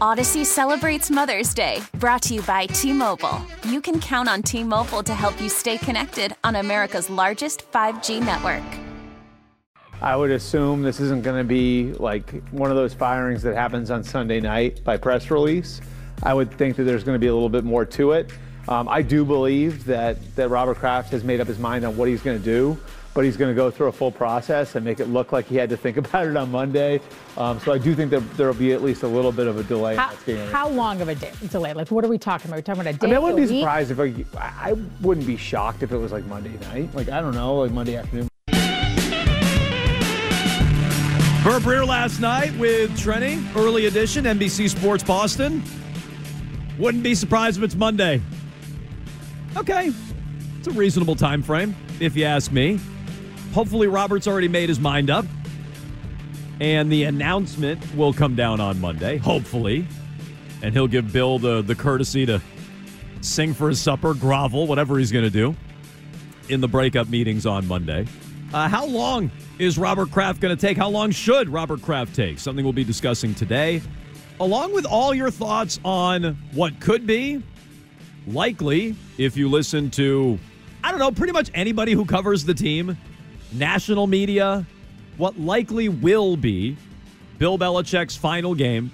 Odyssey celebrates Mother's Day, brought to you by T Mobile. You can count on T Mobile to help you stay connected on America's largest 5G network. I would assume this isn't going to be like one of those firings that happens on Sunday night by press release. I would think that there's going to be a little bit more to it. Um, I do believe that, that Robert Kraft has made up his mind on what he's going to do, but he's going to go through a full process and make it look like he had to think about it on Monday. Um, so I do think that there will be at least a little bit of a delay. How, in that game. how long of a day, delay? Like, what are we talking about? Are we talking about a day? I mean, I wouldn't be week? surprised if I, I wouldn't be shocked if it was like Monday night. Like I don't know, like Monday afternoon. Albert Breer last night with Trenni, early edition, NBC Sports Boston. Wouldn't be surprised if it's Monday. Okay, it's a reasonable time frame, if you ask me. Hopefully, Robert's already made his mind up, and the announcement will come down on Monday. Hopefully, and he'll give Bill the the courtesy to sing for his supper, grovel, whatever he's going to do in the breakup meetings on Monday. Uh, how long is Robert Kraft going to take? How long should Robert Kraft take? Something we'll be discussing today, along with all your thoughts on what could be, likely, if you listen to, I don't know, pretty much anybody who covers the team, national media, what likely will be Bill Belichick's final game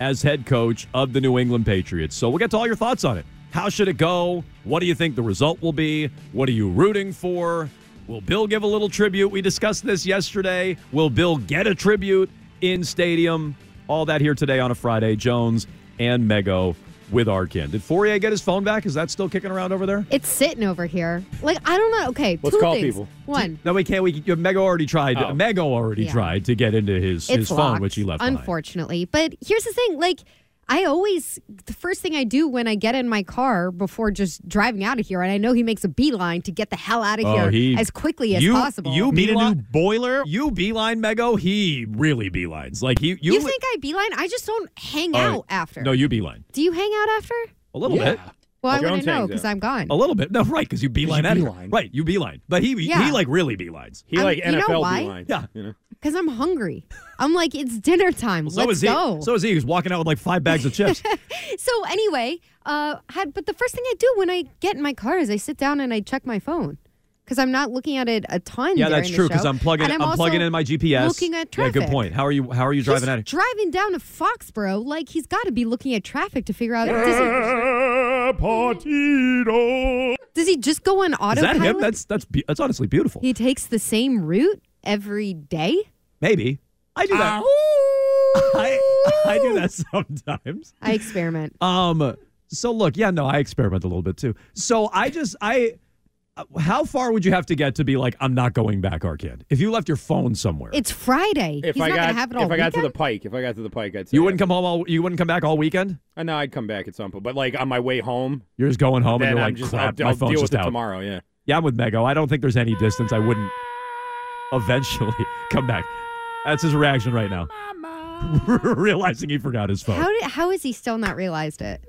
as head coach of the New England Patriots. So we'll get to all your thoughts on it. How should it go? What do you think the result will be? What are you rooting for? Will Bill give a little tribute? We discussed this yesterday. Will Bill get a tribute in stadium? All that here today on a Friday. Jones and Mego with Arcand. Did Fourier get his phone back? Is that still kicking around over there? It's sitting over here. Like I don't know. Okay, Let's two call things. people. One, No, we can't. We Mego already tried. Oh. Mego already Yeah. tried to get into his it's his phone, which he left behind. unfortunately. But here's the thing: like I always, the first thing I do when I get in my car before just driving out of here, and I know he makes a beeline to get the hell out of Oh, here he- as quickly as you- possible. you Need a new boiler? You beeline Mego. He really beelines. Like he. You, You think I beeline? I just don't hang Oh, out after. No, you beeline do you hang out after? a little bit. Well, I Jones wouldn't know because. I'm gone. A little bit. No, right, because you beeline you beeline. Right, you beeline. But he he Yeah. like really beelines. He I'm- like you know NFL why? lines. Yeah. You know? Because I'm hungry. I'm like, it's dinner time. So Let's is he. go. So is he. He's walking out with like five bags of chips. So anyway, uh, had but the first thing I do when I get in my car is I sit down and I check my phone because I'm not looking at it a ton. yeah, that's true. Because. I'm plugging. And I'm, plugging in my GPS. Looking at traffic. Yeah, good point. How are you? How are you driving He's at it? driving down to Foxborough, like he's got to be looking at traffic to figure out. Does he, does he just go on Is autopilot? that him? That's that's that's honestly beautiful. he takes the same route every day. Maybe I do that. I I do that sometimes. I experiment. Um. So look, yeah, no, I experiment a little bit too. So I just I. uh, How far would you have to get to be like, I'm not going back, Arcand? If you left your phone somewhere, It's Friday. If he's I not got gonna have it all if I got to the weekend? pike, if I got to the pike, I'd say you wouldn't yes. come home all. You wouldn't come back all weekend. I know I'd come back at some point, but like on my way home, You're just going home and then you're I'm like, just crap, I'll, my I'll phone's deal just with it out. tomorrow. Yeah. Yeah, I'm with Mego. I don't think there's any distance I wouldn't eventually come back. That's his reaction right now. Realizing he forgot his phone. How did? How has he still not realized it?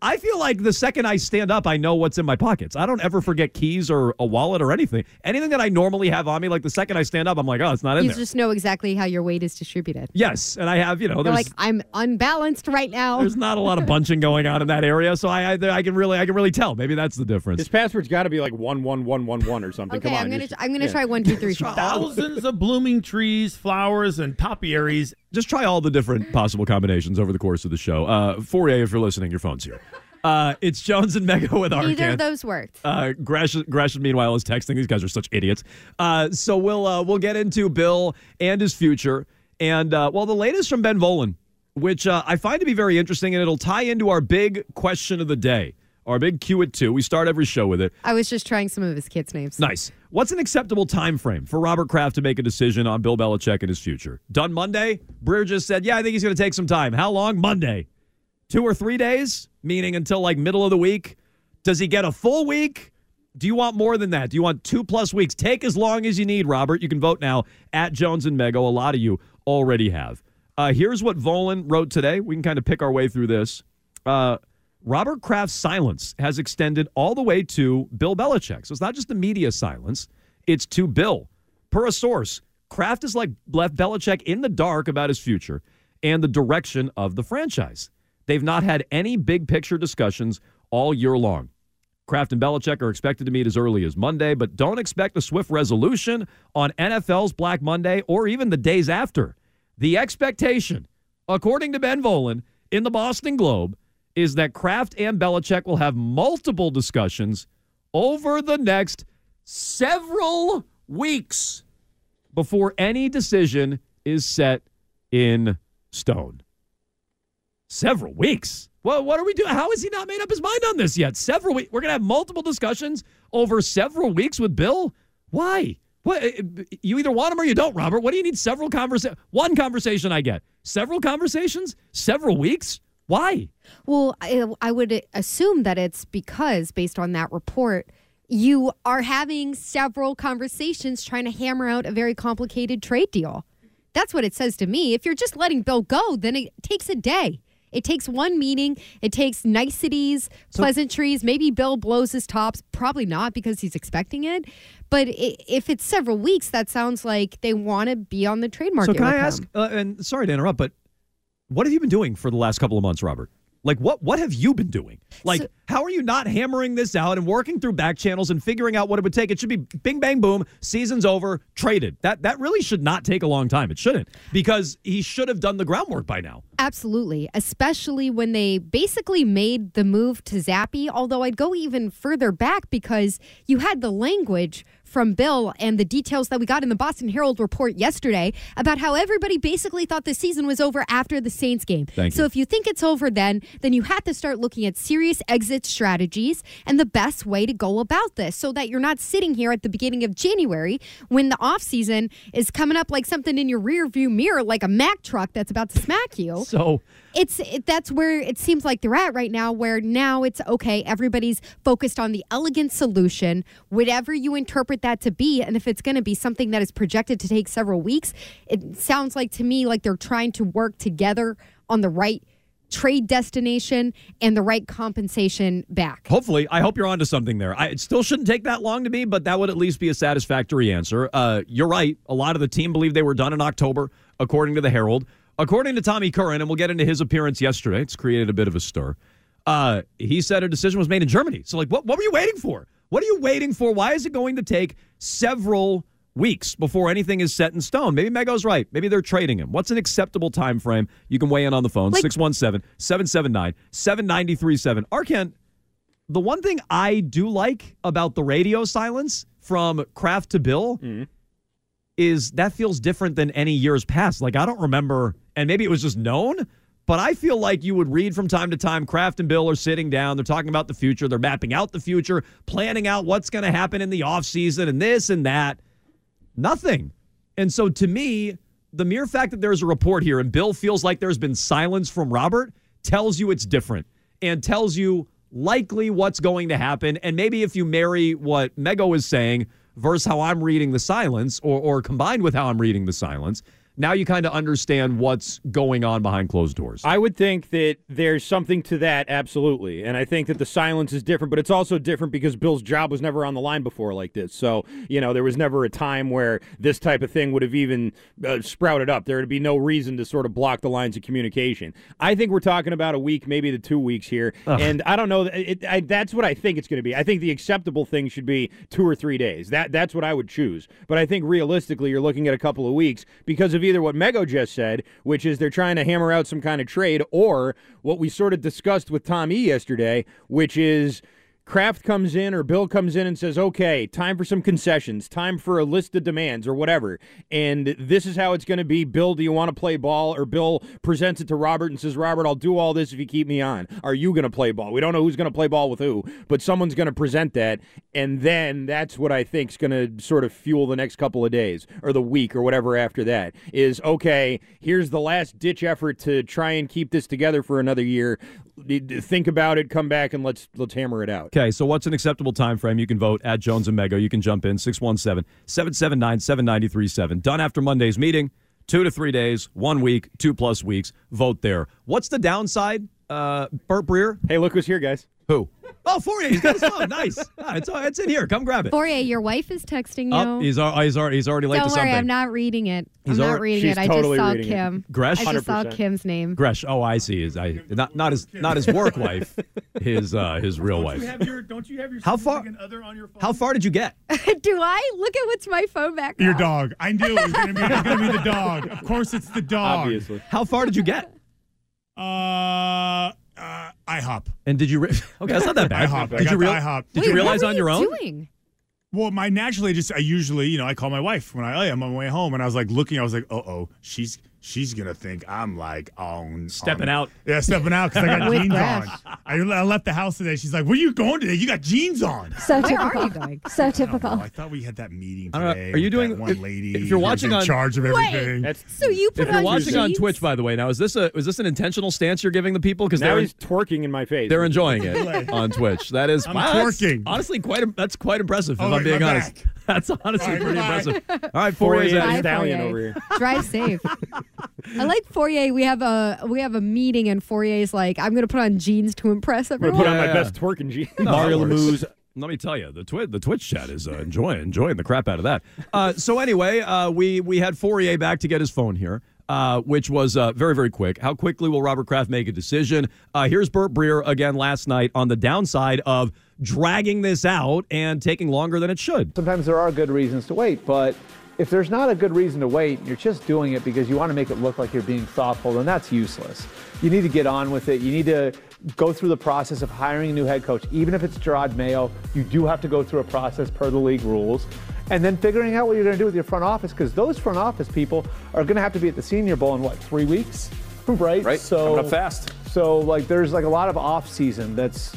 I feel like the second I stand up, I know what's in my pockets. I don't ever forget keys or a wallet or anything. Anything that I normally have on me, like the second I stand up, I'm like, oh, it's not in You there. You just know exactly how your weight is distributed. yes, and I have, you know, You're like, I'm unbalanced right now. there's not a lot of bunching going on in that area, so I, I I can really I can really tell. Maybe that's the difference. His password's got to be like one one one one one or something. Okay, Come on, I'm gonna just- I'm gonna yeah. try one two three four. Thousands of blooming trees, flowers, and topiaries. Just try all the different possible combinations over the course of the show. Uh, Fourier, if you're listening, your phone's here. Uh, it's Jones and Mego with our Neither of those worked. Uh, Gresham, Gresham, meanwhile, is texting. These guys are such idiots. Uh, so we'll uh, we'll get into Bill and his future, and uh, well, the latest from Ben Volin, which uh, I find to be very interesting, and it'll tie into our big question of the day, our big cue at two. We start every show with it. I was just trying some of his kids' names. Nice. What's an acceptable time frame for Robert Kraft to make a decision on Bill Belichick and his future? Done Monday? Breer just said, "Yeah, I think he's going to take some time." How long? Monday. Two or three days, meaning until like middle of the week. Does he get a full week? Do you want more than that? Do you want two plus weeks? Take as long as you need, Robert. You can vote now at Jones and Mego. A lot of you already have. Uh, here's what Volin wrote today. We can kind of pick our way through this. Uh, Robert Kraft's silence has extended all the way to Bill Belichick. So it's not just the media silence, it's to Bill. Per a source, Kraft has like left Belichick in the dark about his future and the direction of the franchise. They've not had any big picture discussions all year long. Kraft and Belichick are expected to meet as early as Monday, but don't expect a swift resolution on NFL's Black Monday or even the days after. The expectation, according to Ben Volin in the Boston Globe, is that Kraft and Belichick will have multiple discussions over the next several weeks before any decision is set in stone. Several weeks. Well, what are we doing? How has he not made up his mind on this yet? Several weeks. We're going to have multiple discussions over several weeks with Bill. Why? What? Eh, you either want him or you don't, Robert. What do you need several conversations? One conversation I get. Several conversations? Several weeks? Why? Well, I, I would assume that it's because, based on that report, you are having several conversations trying to hammer out a very complicated trade deal. That's what it says to me. If you're just letting Bill go, then it takes a day. It takes one meeting. It takes niceties, So- pleasantries. Maybe Bill blows his tops. Probably not because he's expecting it. But if it's several weeks, that sounds like they want to be on the trade market. So can I ask? Uh, and sorry to interrupt, but what have you been doing for the last couple of months, Robert? Like what? What have you been doing? Like, So- how are you not hammering this out and working through back channels and figuring out what it would take? It should be bing bang boom, season's over, traded. That that really should not take a long time. It shouldn't because he should have done the groundwork by now. Absolutely, especially when they basically made the move to Zappe. Although I'd go even further back because you had the language from Bill and the details that we got in the Boston Herald report yesterday about how everybody basically thought the season was over after the Saints game. Thank so you. if you think it's over then, then you have to start looking at serious exit strategies and the best way to go about this so that you're not sitting here at the beginning of January when the offseason is coming up like something in your rear view mirror like a Mack truck that's about to smack you So it's it, that's where it seems like they're at right now where now it's okay everybody's focused on the elegant solution whatever you interpret that to be and if it's going to be something that is projected to take several weeks it sounds like to me like they're trying to work together on the right trade destination and the right compensation back hopefully, I hope you're onto something there. I, it still shouldn't take that long to me, but that would at least be a satisfactory answer. Uh, you're right. A lot of the team believed they were done in October, according to the Herald. According to Tommy Curran, and we'll get into his appearance yesterday, it's created a bit of a stir. Uh, he said a decision was made in Germany. So, like, what, what were you waiting for? What are you waiting for? Why is it going to take several weeks before anything is set in stone? Maybe Mego's right. Maybe they're trading him. What's an acceptable time frame? You can weigh in on the phone, Like- 617 779 7937. Arcand, the one thing I do like about the radio silence from Kraft to Bill is that feels different than any years past. Like I don't remember, and maybe it was just known, but I feel like you would read from time to time. Kraft and Bill are sitting down. They're talking about the future. They're mapping out the future, planning out what's going to happen in the offseason and this and that. Nothing. And so to me, the mere fact that there's a report here and Bill feels like there's been silence from Robert tells you it's different and tells you likely what's going to happen. And maybe if you marry what Mego is saying versus how I'm reading the silence or, or combined with how I'm reading the silence, now you kind of understand what's going on behind closed doors. I would think that there's something to that, absolutely. And I think that the silence is different, but it's also different because Bill's job was never on the line before like this. So, you know, there was never a time where this type of thing would have even uh, sprouted up. There would be no reason to sort of block the lines of communication. I think we're talking about a week, maybe the two weeks here. And I don't know. It, I, that's what I think it's going to be. I think the acceptable thing should be two or three days. That That's what I would choose. But I think realistically, you're looking at a couple of weeks because of either what Mego just said, which is they're trying to hammer out some kind of trade, or what we sort of discussed with Tom E yesterday, which is Kraft comes in or Bill comes in and says, okay, time for some concessions, time for a list of demands or whatever, and this is how it's going to be. Bill, do you want to play ball? Or Bill presents it to Robert and says, Robert, I'll do all this if you keep me on. Are you going to play ball? We don't know who's going to play ball with who, but someone's going to present that, and then that's what I think is going to sort of fuel the next couple of days or the week or whatever after that. Is okay, here's the last ditch effort to try and keep this together for another year. Think about it, come back, and let's let's hammer it out. Okay, so what's an acceptable time frame? You can vote at Jones and Mego. You can jump in 617 779 7937. Done after Monday's meeting. Two to three days, one week, two plus weeks. Vote there. What's the downside, uh, Albert Breer? Hey, look who's here, guys. Who? Oh, Fourier. He's got his phone. nice. Ah, it's, it's in here. Come grab it. Fourier, your wife is texting you. Oh, he's, al- he's, already, he's already late Don't to worry, something. I'm not reading it. He's I'm not already- reading she's it. I just saw reading it. Kim. Gresh? I just saw 100%. Kim's name. Gresh. Oh, I see. Is I not not his not his work wife, his uh, his real Don't wife. you have your Don't you have your How far- significant other on your phone? How far did you get? Do I? Look at what's my phone back Your now. dog. I knew it was going to be, it was gonna be the dog. Of course, it's the dog. Obviously. How far did you get? Uh, uh, IHOP. And did you? Re- okay, that's not that bad. IHOP. I Did got you the real- IHOP. Did Wait, you realize what were on your you own? Doing? Well, my naturally just I usually you know I call my wife when I I'm on my way home and I was like looking I was like uh oh she's she's gonna think I'm like on Stepping on- out. yeah stepping out because I got jeans Gresh. on I, I left the house today she's like where are you going today you got jeans on So Where are typical. you going? So I typical. know. I thought we had that meeting I don't today. Are you with doing- that one if- lady? if you're watching in on- charge of everything? That's So you put If you're on watching on jeans? Twitch, by the way, now is this a is this an intentional stance you're giving the people? Because now they're he's twerking in my face. they're enjoying it on Twitch. That is I'm wow, twerking. Honestly, quite that's quite impressive. Oh, if I'm being honest, back. that's honestly oh, All right, pretty bye. impressive. All right, Fourier Fourier's the at stallion over here. Drive safe. I like Fourier. We have a we have a meeting, and Fourier's like, I'm going to put on jeans to impress I'm gonna everyone. put on Yeah, my yeah. best twerking jeans. No, Mario that Let me tell you, the Twitch the Twitch chat is uh, enjoying enjoying the crap out of that. Uh, so anyway, uh, we we had Fourier back to get his phone here, uh, which was uh, very very quick. How quickly will Robert Kraft make a decision? Uh, here's Albert Breer again last night on the downside of dragging this out and taking longer than it should. Sometimes there are good reasons to wait, but if there's not a good reason to wait, you're just doing it because you want to make it look like you're being thoughtful, then that's useless. You need to get on with it. You need to go through the process of hiring a new head coach. Even if it's Jerod Mayo, you do have to go through a process per the league rules. And then figuring out what you're going to do with your front office, because those front office people are going to have to be at the Senior Bowl in what, three weeks? Right? Right. So, Coming up fast. So, like, there's like a lot of off season that's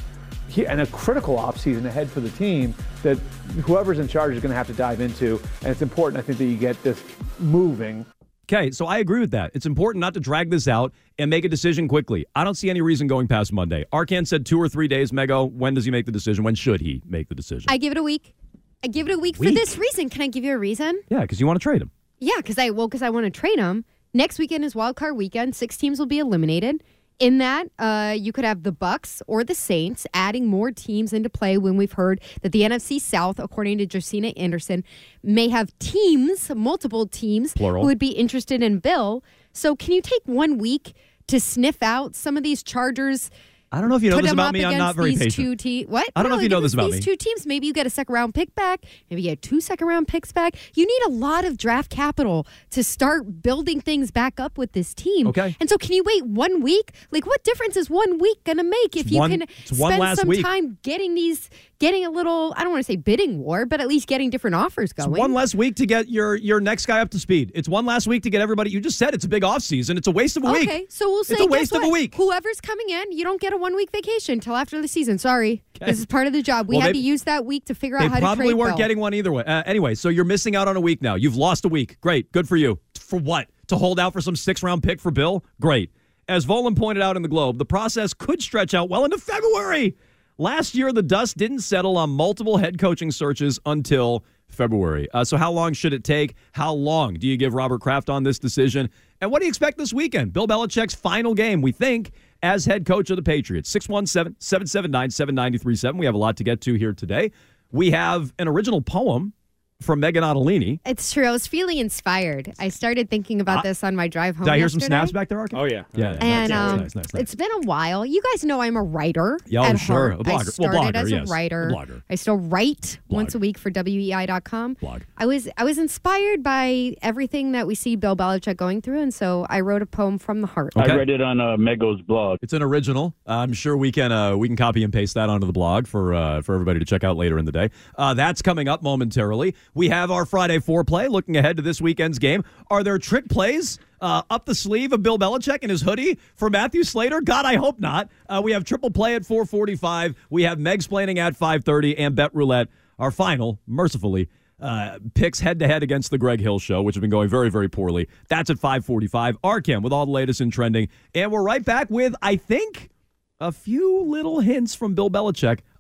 and a critical offseason ahead for the team that whoever's in charge is going to have to dive into. And it's important, I think, that you get this moving. Okay, so I agree with that. It's important not to drag this out and make a decision quickly. I don't see any reason going past Monday. Arcand said two or three days. Mego, when does he make the decision? When should he make the decision? I give it a week. I give it a week, for this reason. Can I give you a reason? yeah, because you want to trade him. Yeah, because I well, because I want to trade him. Next weekend is wild card weekend. Six teams will be eliminated. In that, uh, you could have the Bucs or the Saints adding more teams into play. When we've heard that the NFC South, according to Josina Anderson, may have teams, multiple teams, Plural. who would be interested in Bill. So, can you take one week to sniff out some of these Chargers? I don't know if you know put this about me. I'm not very these patient. two te- what? I don't know if you know this about these me. two teams. Maybe you get a second round pick back. Maybe you get two second round picks back. You need a lot of draft capital to start building things back up with this team. Okay. And so, can you wait one week? Like, what difference is one week going to make if you one- can spend some week. time getting these, getting a little? I don't want to say bidding war, but at least getting different offers going. It's one less week to get your your next guy up to speed. It's one last week to get everybody. You just said it's a big off season. It's a waste of a week. Okay, so we'll say it's a waste of a week. Whoever's coming in, you don't get a one week vacation until after the season. Sorry, Okay. this is part of the job. We Well, had they- to use that week to figure out how to probably trade weren't getting one either way. Uh, anyway, so you're missing out on a week now. You've lost a week. Great, good for you. For what? To hold out for some six round pick for Bill? Great. As Volin pointed out in the Globe, the process could stretch out well into February. Last year, the dust didn't settle on multiple head coaching searches until February. Uh, so, how long should it take? How long do you give Robert Kraft on this decision? And what do you expect this weekend? Bill Belichick's final game, we think, as head coach of the Patriots. 617 779 7937. We have a lot to get to here today. We have an original poem from Megan Ottolini. It's true. I was feeling inspired. I started thinking about Uh, this on my drive home. Did I hear some snaps back there, Arcand? Oh yeah. Yeah. And um, nice, nice, nice. it's been a while. You guys know I'm a writer. Yeah, oh, at sure. heart. A blogger. I Well, started blogger, as yes. a writer. A blogger. I still write once a week for WEEI.com. Blog. I was I was inspired by everything that we see Bill Belichick going through, and so I wrote a poem from the heart. Okay. I read it on uh, Mego's blog. It's an original. I'm sure we can uh, we can copy and paste that onto the blog for uh, for everybody to check out later in the day. Uh, that's coming up momentarily. We have our Friday foreplay. Looking ahead to this weekend's game, are there trick plays uh, up the sleeve of Bill Belichick and his hoodie for Matthew Slater? God, I hope not. Uh, we have triple play at 4:45. We have Meg's planning at 5:30 and bet roulette. Our final, mercifully. Uh, picks head to head against the Greg Hill show, which has been going very, very poorly. That's at 545. Arcand with all the latest in trending. And we're right back with, I think, a few little hints from Bill Belichick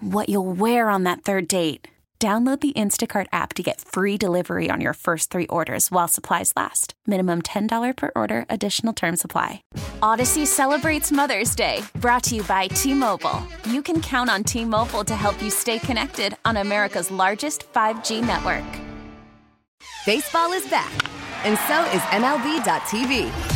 what you'll wear on that third date. Download the Instacart app to get free delivery on your first three orders while supplies last. Minimum $10 per order, additional term supply. Odyssey celebrates Mother's Day, brought to you by T Mobile. You can count on T Mobile to help you stay connected on America's largest 5G network. Baseball is back, and so is MLB.tv.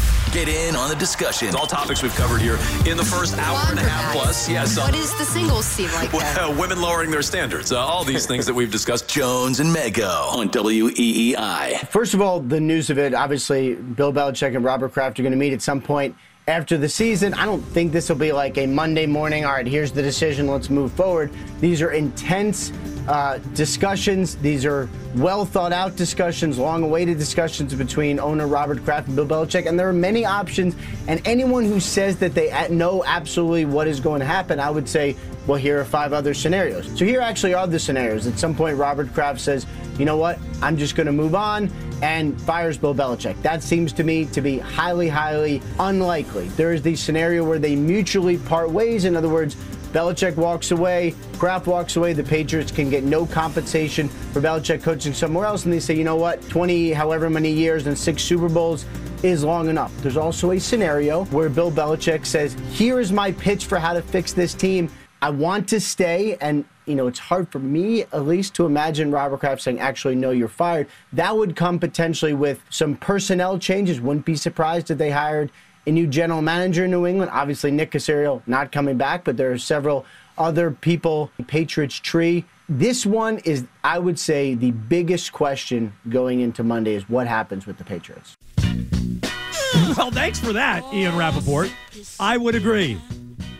Get in on the discussion. All topics we've covered here in the first hour and a half plus. Yes. What is the singles scene like? Well, women lowering their standards. Uh, all these things that we've discussed. Jones and Mego on E WEEI. First of all, the news of it, obviously, Bill Belichick and Robert Kraft are going to meet at some point after the season. I don't think this will be like a Monday morning, all right, here's the decision, let's move forward. These are intense uh, discussions. These are well thought out discussions, long awaited discussions between owner Robert Kraft and Bill Belichick. And there are many options. And anyone who says that they know absolutely what is going to happen, I would say, well, here are five other scenarios. So here actually are the scenarios. At some point, Robert Kraft says, you know what, I'm just going to move on and fires Bill Belichick. That seems to me to be highly, highly unlikely. There is the scenario where they mutually part ways. In other words, Belichick walks away, Kraft walks away, the Patriots can get no compensation for Belichick coaching somewhere else, and they say, you know what, 20 however many years and six Super Bowls is long enough. There's also a scenario where Bill Belichick says, here is my pitch for how to fix this team. I want to stay, and you know, it's hard for me at least to imagine Robert Kraft saying, actually, no, you're fired. That would come potentially with some personnel changes. Wouldn't be surprised if they hired a new general manager in New England. Obviously, Nick Caserio not coming back, but there are several other people. Patriots tree. This one is, I would say, the biggest question going into Monday is what happens with the Patriots. Well, thanks for that, Ian Rapoport. I would agree.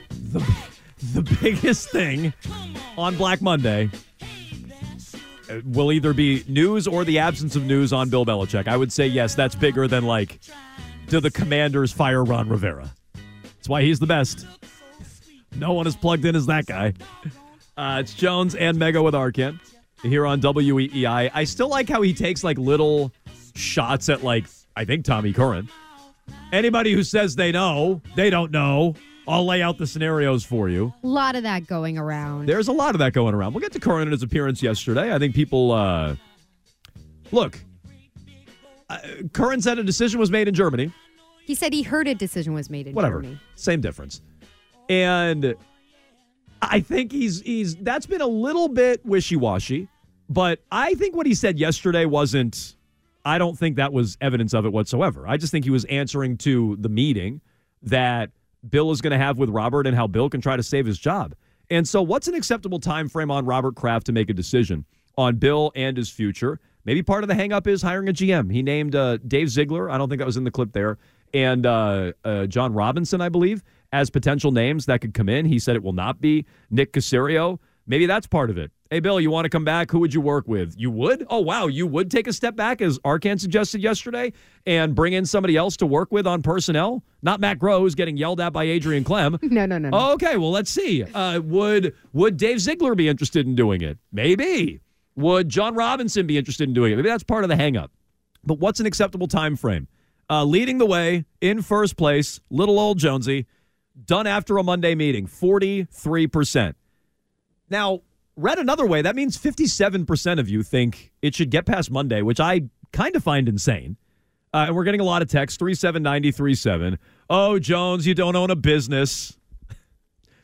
The, the biggest thing on Black Monday uh, will either be news or the absence of news on Bill Belichick. I would say, yes, that's bigger than like, do the commanders fire Ron Rivera? That's why he's the best. No one is plugged in as that guy. Uh, it's Jones and Mego with Arcand here on WEEI. I still like how he takes like little shots at like, I think Tommy Curran. Anybody who says they know, they don't know. I'll lay out the scenarios for you. A lot of that going around. There's a lot of that going around. We'll get to Curran and his appearance yesterday. I think people uh, look. Uh, Curran said a decision was made in Germany. He said he heard a decision was made in Whatever, Germany. same difference. And I think he's he's that's been a little bit wishy washy. But I think what he said yesterday wasn't. I don't think that was evidence of it whatsoever. I just think he was answering to the meeting that Bill is going to have with Robert and how Bill can try to save his job. And so, what's an acceptable time frame on Robert Kraft to make a decision on Bill and his future? Maybe part of the hangup is hiring a GM. He named uh, Dave Ziegler. I don't think that was in the clip there, and uh, uh, Jon Robinson, I believe, as potential names that could come in. He said it will not be Nick Caserio. Maybe that's part of it. Hey, Bill, you want to come back? Who would you work with? You would? Oh, wow. You would take a step back, as Arcand suggested yesterday, and bring in somebody else to work with on personnel? Not Matt Groves getting yelled at by Adrian Klemm. no, no, no. no. Oh, okay, well, let's see. Uh, would would Dave Ziegler be interested in doing it? Maybe. Would Jon Robinson be interested in doing it? Maybe that's part of the hangup. But what's an acceptable time frame? Uh, leading the way in first place, little old Jonesy, done after a Monday meeting, 43%. Now, read another way, that means 57% of you think it should get past Monday, which I kind of find insane. Uh, and we're getting a lot of text 379037. Oh, Jones, you don't own a business.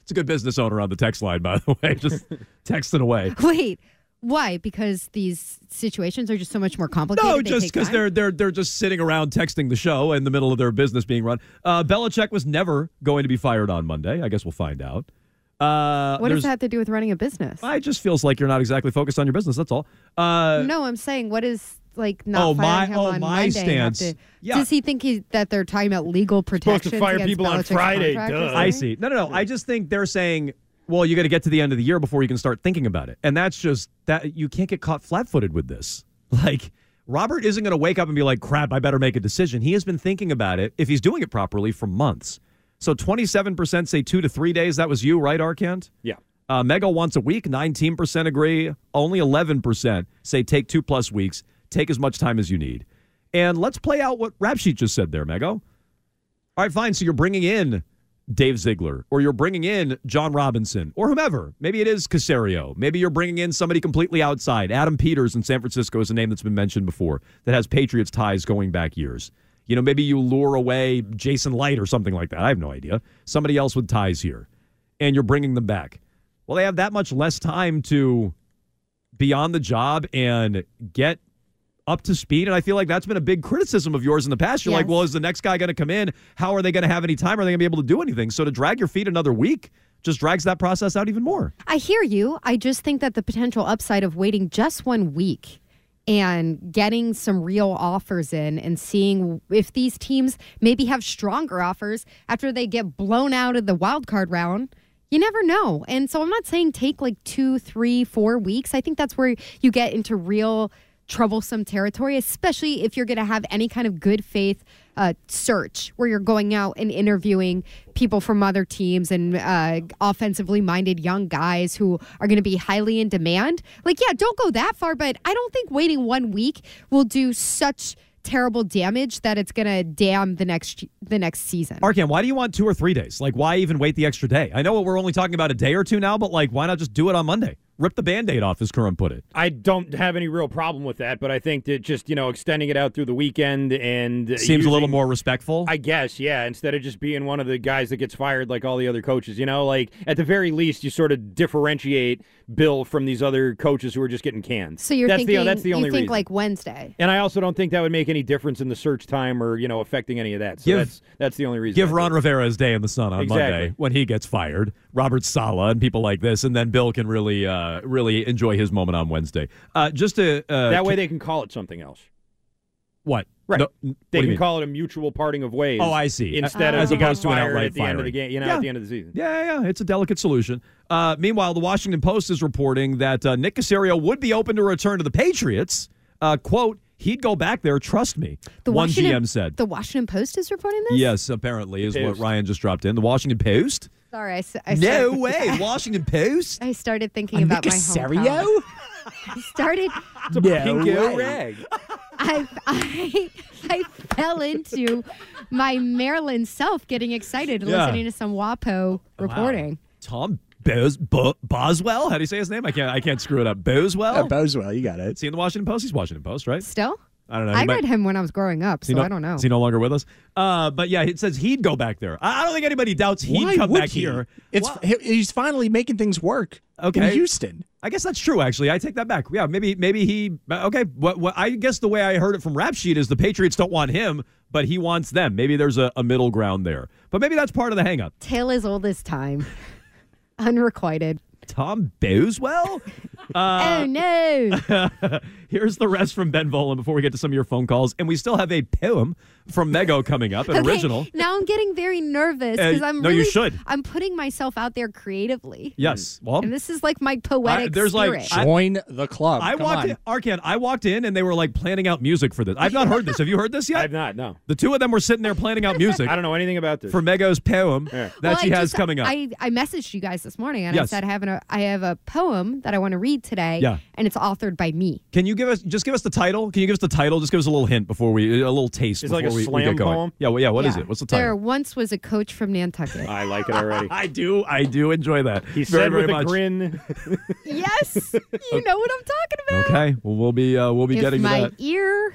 It's a good business owner on the text line, by the way, just texting away. Wait, why? Because these situations are just so much more complicated. No, just because they're they're they're just sitting around texting the show in the middle of their business being run. Uh, Belichick was never going to be fired on Monday. I guess we'll find out. Uh, What does that have to do with running a business? It just feels like you're not exactly focused on your business. That's all. Uh, no, I'm saying what is like not Oh, firing my- him oh, on my Monday have stance. to- Yeah. Does he think he, that they're talking about legal protections? fire against people on Friday, contract duh. I see. No, no, no. I just think they're saying, well, you got to get to the end of the year before you can start thinking about it, and that's just that you can't get caught flat-footed with this. Like Robert isn't going to wake up and be like, "Crap, I better make a decision." He has been thinking about it if he's doing it properly for months. So 27% say two to three days. That was you, right, Arcand? Yeah. Uh, Mego once a week. 19% agree. Only 11% say take two plus weeks. Take as much time as you need. And let's play out what Rap Sheet just said there, Mego. All right, fine. So you're bringing in Dave Ziegler, or you're bringing in Jon Robinson, or whomever. Maybe it is Caserio. Maybe you're bringing in somebody completely outside. Adam Peters in San Francisco is a name that's been mentioned before that has Patriots ties going back years. You know, maybe you lure away Jason Licht or something like that. I have no idea. Somebody else with ties here, and you're bringing them back. Well, they have that much less time to be on the job and get up to speed. And I feel like that's been a big criticism of yours in the past. You're like, well, is the next guy going to come in? How are they going to have any time? Are they going to be able to do anything? So to drag your feet another week just drags that process out even more. I hear you. I just think that the potential upside of waiting just one week and getting some real offers in and seeing if these teams maybe have stronger offers after they get blown out of the wild card round. You never know. And so I'm not saying take like two, three, four weeks. I think that's where you get into real troublesome territory, especially if you're going to have any kind of good faith uh, search where you're going out and interviewing people from other teams and uh, offensively minded young guys who are going to be highly in demand. Like, yeah, don't go that far, but I don't think waiting one week will do such terrible damage that it's going to damn the next the next season. Arcand, why do you want two or three days? Like, why even wait the extra day? I know we're only talking about a day or two now, but like, why not just do it on Monday? Rip the band aid off, as Curran put it. I don't have any real problem with that, but I think that just you know extending it out through the weekend and Seems a little more respectful. I guess, yeah. Instead of just being one of the guys that gets fired like all the other coaches, you know, like at the very least, you sort of differentiate Bill from these other coaches who are just getting canned. So you're that's thinking the that's the only you think reason. like Wednesday. and I also don't think that would make any difference in the search time or you know affecting any of that. So Give- that's that's the only reason. Give Ron think. Rivera his day in the sun on Exactly. Monday when he gets fired. Robert Saleh and people like this, and then Bill can really, uh, really enjoy his moment on Wednesday. Uh, just to uh, that way they can call it something else. what? Right. No, what They can mean? call it a mutual parting of ways. Oh, I see. Instead As of you got opposed to an fired outright at the end of the game, you know, Yeah. at the end of the season. Yeah, yeah, yeah. It's a delicate solution. Uh, meanwhile, the Washington Post is reporting that uh, Nick Caserio would be open to return to the Patriots. Uh, quote, he'd go back there, trust me. The One Washington, GM said. The Washington Post is reporting this? Yes, apparently, is what Ryan just dropped in. The Washington Post? Sorry, I, s- I said. No started- way. Washington Post? I started thinking about my hometown. I started. It's a pinko rag. I, I I fell into my Maryland self getting excited Yeah. listening to some WAPO reporting. Tom Bos- Bo- Boswell? How do you say his name? I can't I can't screw it up. Boswell? Uh, Boswell, you got it. See in the Washington Post? He's Washington Post, right? Still? I don't know. I He might- read him when I was growing up, so no- I don't know. Is he no longer with us? Uh, but yeah, it says he'd go back there. I I don't think anybody doubts he'd Why come would back he? here. It's he- he's finally making things work. Okay. in Houston. I guess that's true. Actually, I take that back. Yeah, maybe maybe he. Okay, what, what I guess the way I heard it from Rap Sheet is the Patriots don't want him, but he wants them. Maybe there's a, a middle ground there. But maybe that's part of the hangup. Tale as old as time. Unrequited. Tom Boswell. Uh, oh no! Here's the rest from Ben Volin before we get to some of your phone calls. And we still have a poem from Mego coming up, an Okay, original. Now I'm getting very nervous because Uh, I'm no, you should. I'm putting myself out there creatively. Yes. Well, And this is like my I- poetic there's like spirit. Join the club. I Come walked on. in, Arcand, I walked in and they were like planning out music for this. I've not heard this. Have you heard this yet? I've not. No. The two of them were sitting there planning out music I don't know anything about this. for Mego's poem Yeah. that Well, she I has just- coming up. I, I messaged you guys this morning and Yes. I said I have, an, I have a poem that I want to read today. Yeah. And it's authored by me. Can you give us just give us the title? Can you give us the title? Just give us a little hint before we a little taste Is it before like a we, we get going. poem? Yeah, well, yeah. What is Yeah. it? What's the There title? once was a coach from Nantucket. I like it already. I do. I do enjoy that. He very said very with much. a grin. yes. You know what I'm talking about. Okay. Well, we'll be uh, we'll be if getting to that. my that. ear.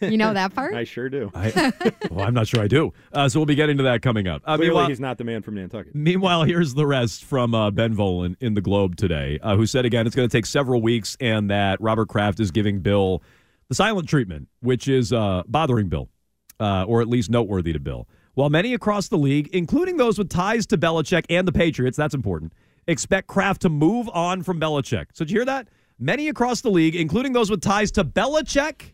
You know that part? I sure do. I, well, I'm not sure I do. Uh, so we'll be getting to that coming up. Uh, Clearly, meanwhile, he's not the man from Nantucket. Meanwhile, here's the rest from uh, Ben Volin in the Globe today, uh, who said again it's going to take several weeks and that Robert Kraft is giving Bill the silent treatment, which is uh, bothering Bill, uh, or at least noteworthy to Bill. While many across the league, including those with ties to Belichick and the Patriots, that's important, expect Kraft to move on from Belichick. So, did you hear that? Many across the league, including those with ties to Belichick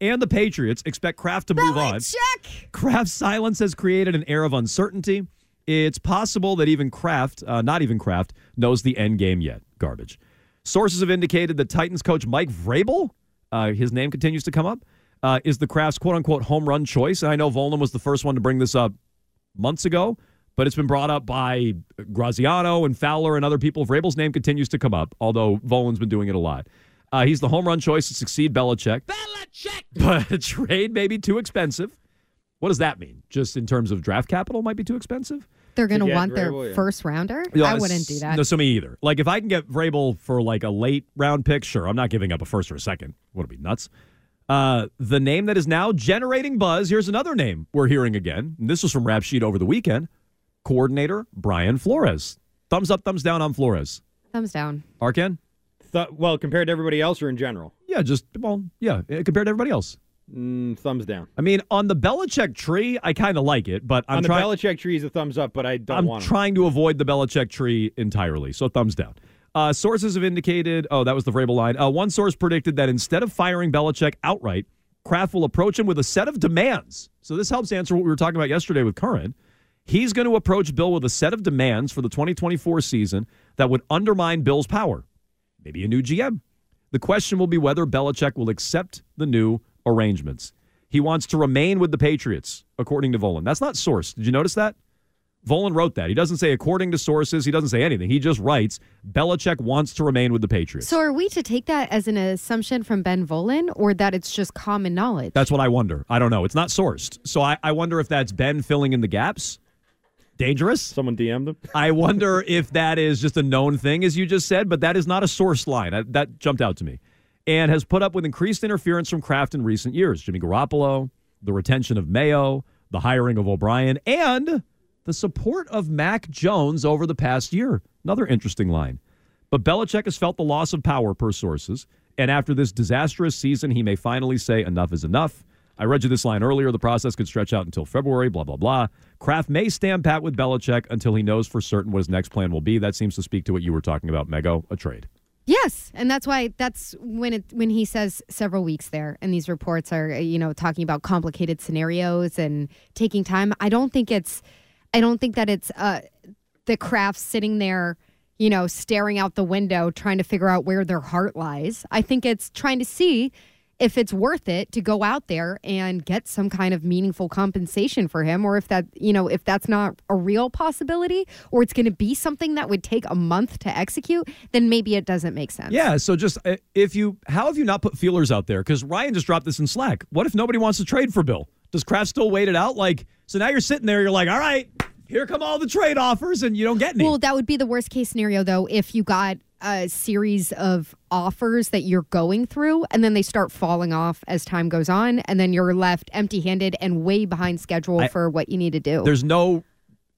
and the Patriots, expect Kraft to move on. Check. Kraft's silence has created an air of uncertainty. It's possible that even Kraft, uh, not even Kraft, knows the end game yet. Garbage. Sources have indicated that Titans coach Mike Vrabel, uh, his name continues to come up, uh, is the Kraft's quote unquote home run choice. And I know Volin was the first one to bring this up months ago, but it's been brought up by Graziano and Fowler and other people. Vrabel's name continues to come up, although Volin's been doing it a lot. Uh, he's the home run choice to succeed Belichick. Belichick! But a trade may be too expensive. What does that mean? Just in terms of draft capital might be too expensive? They're going to get want their yeah. first rounder? Yeah, I s- wouldn't do that. No, so me either. Like if I can get Vrabel for like a late round pick, sure. I'm not giving up a first or a second. Would it be nuts? Uh, the name that is now generating buzz. Here's another name we're hearing again. And this was from Rap Sheet over the weekend. Coordinator Brian Flores. Thumbs up, thumbs down on Flores. Thumbs down. Arcand? Th- well, compared to everybody else or in general? Yeah, just well, yeah, eh, compared to everybody else. Mm, thumbs down. I mean, on the Belichick tree, I kind of like it, but I'm On the trying. Belichick tree is a thumbs up, but I don't I'm want him. trying to avoid the Belichick tree entirely. So thumbs down. Uh, sources have indicated. Oh, that was the Vrabel line. Uh, one source predicted that instead of firing Belichick outright, Kraft will approach him with a set of demands. So this helps answer what we were talking about yesterday with Curran. He's going to approach Bill with a set of demands for the 2024 season that would undermine Bill's power. Maybe a new GM. The question will be whether Belichick will accept the new arrangements. He wants to remain with the Patriots, according to Volin. That's not source. Did you notice that? Volin wrote that. He doesn't say according to sources. He doesn't say anything. He just writes Belichick wants to remain with the Patriots. So are we to take that as an assumption from Ben Volin or that it's just common knowledge? That's what I wonder. I don't know. It's not sourced. So I, I wonder if that's Ben filling in the gaps. Dangerous. Someone DM'd him. I wonder if that is just a known thing, as you just said, but that is not a source line. That, that jumped out to me. And has put up with increased interference from Kraft in recent years. Jimmy Garoppolo, the retention of Mayo, the hiring of O'Brien, and the support of Mac Jones over the past year. Another interesting line. But Belichick has felt the loss of power, per sources. And after this disastrous season, he may finally say enough is enough. I read you this line earlier. The process could stretch out until February, blah, blah, blah. Kraft may stand pat with Belichick until he knows for certain what his next plan will be. That seems to speak to what you were talking about, Mego, a trade. Yes, and that's why that's when it when he says several weeks there, and these reports are you know talking about complicated scenarios and taking time. I don't think it's, I don't think that it's uh, the Kraft sitting there, you know, staring out the window trying to figure out where their heart lies. I think it's trying to see if it's worth it to go out there and get some kind of meaningful compensation for him or if that you know if that's not a real possibility or it's going to be something that would take a month to execute then maybe it doesn't make sense Yeah, so just uh, if you, how have you not put feelers out there? Because Ryan just dropped this in Slack. What if nobody wants to trade for Bill? Does Kraft still wait it out? Like, so now you're sitting there, you're like, all right, here come all the trade offers, and you don't get any. well that would be the worst case scenario though if you got a series of offers that you're going through and then they start falling off as time goes on and then you're left empty-handed and way behind schedule I- for what you need to do There's no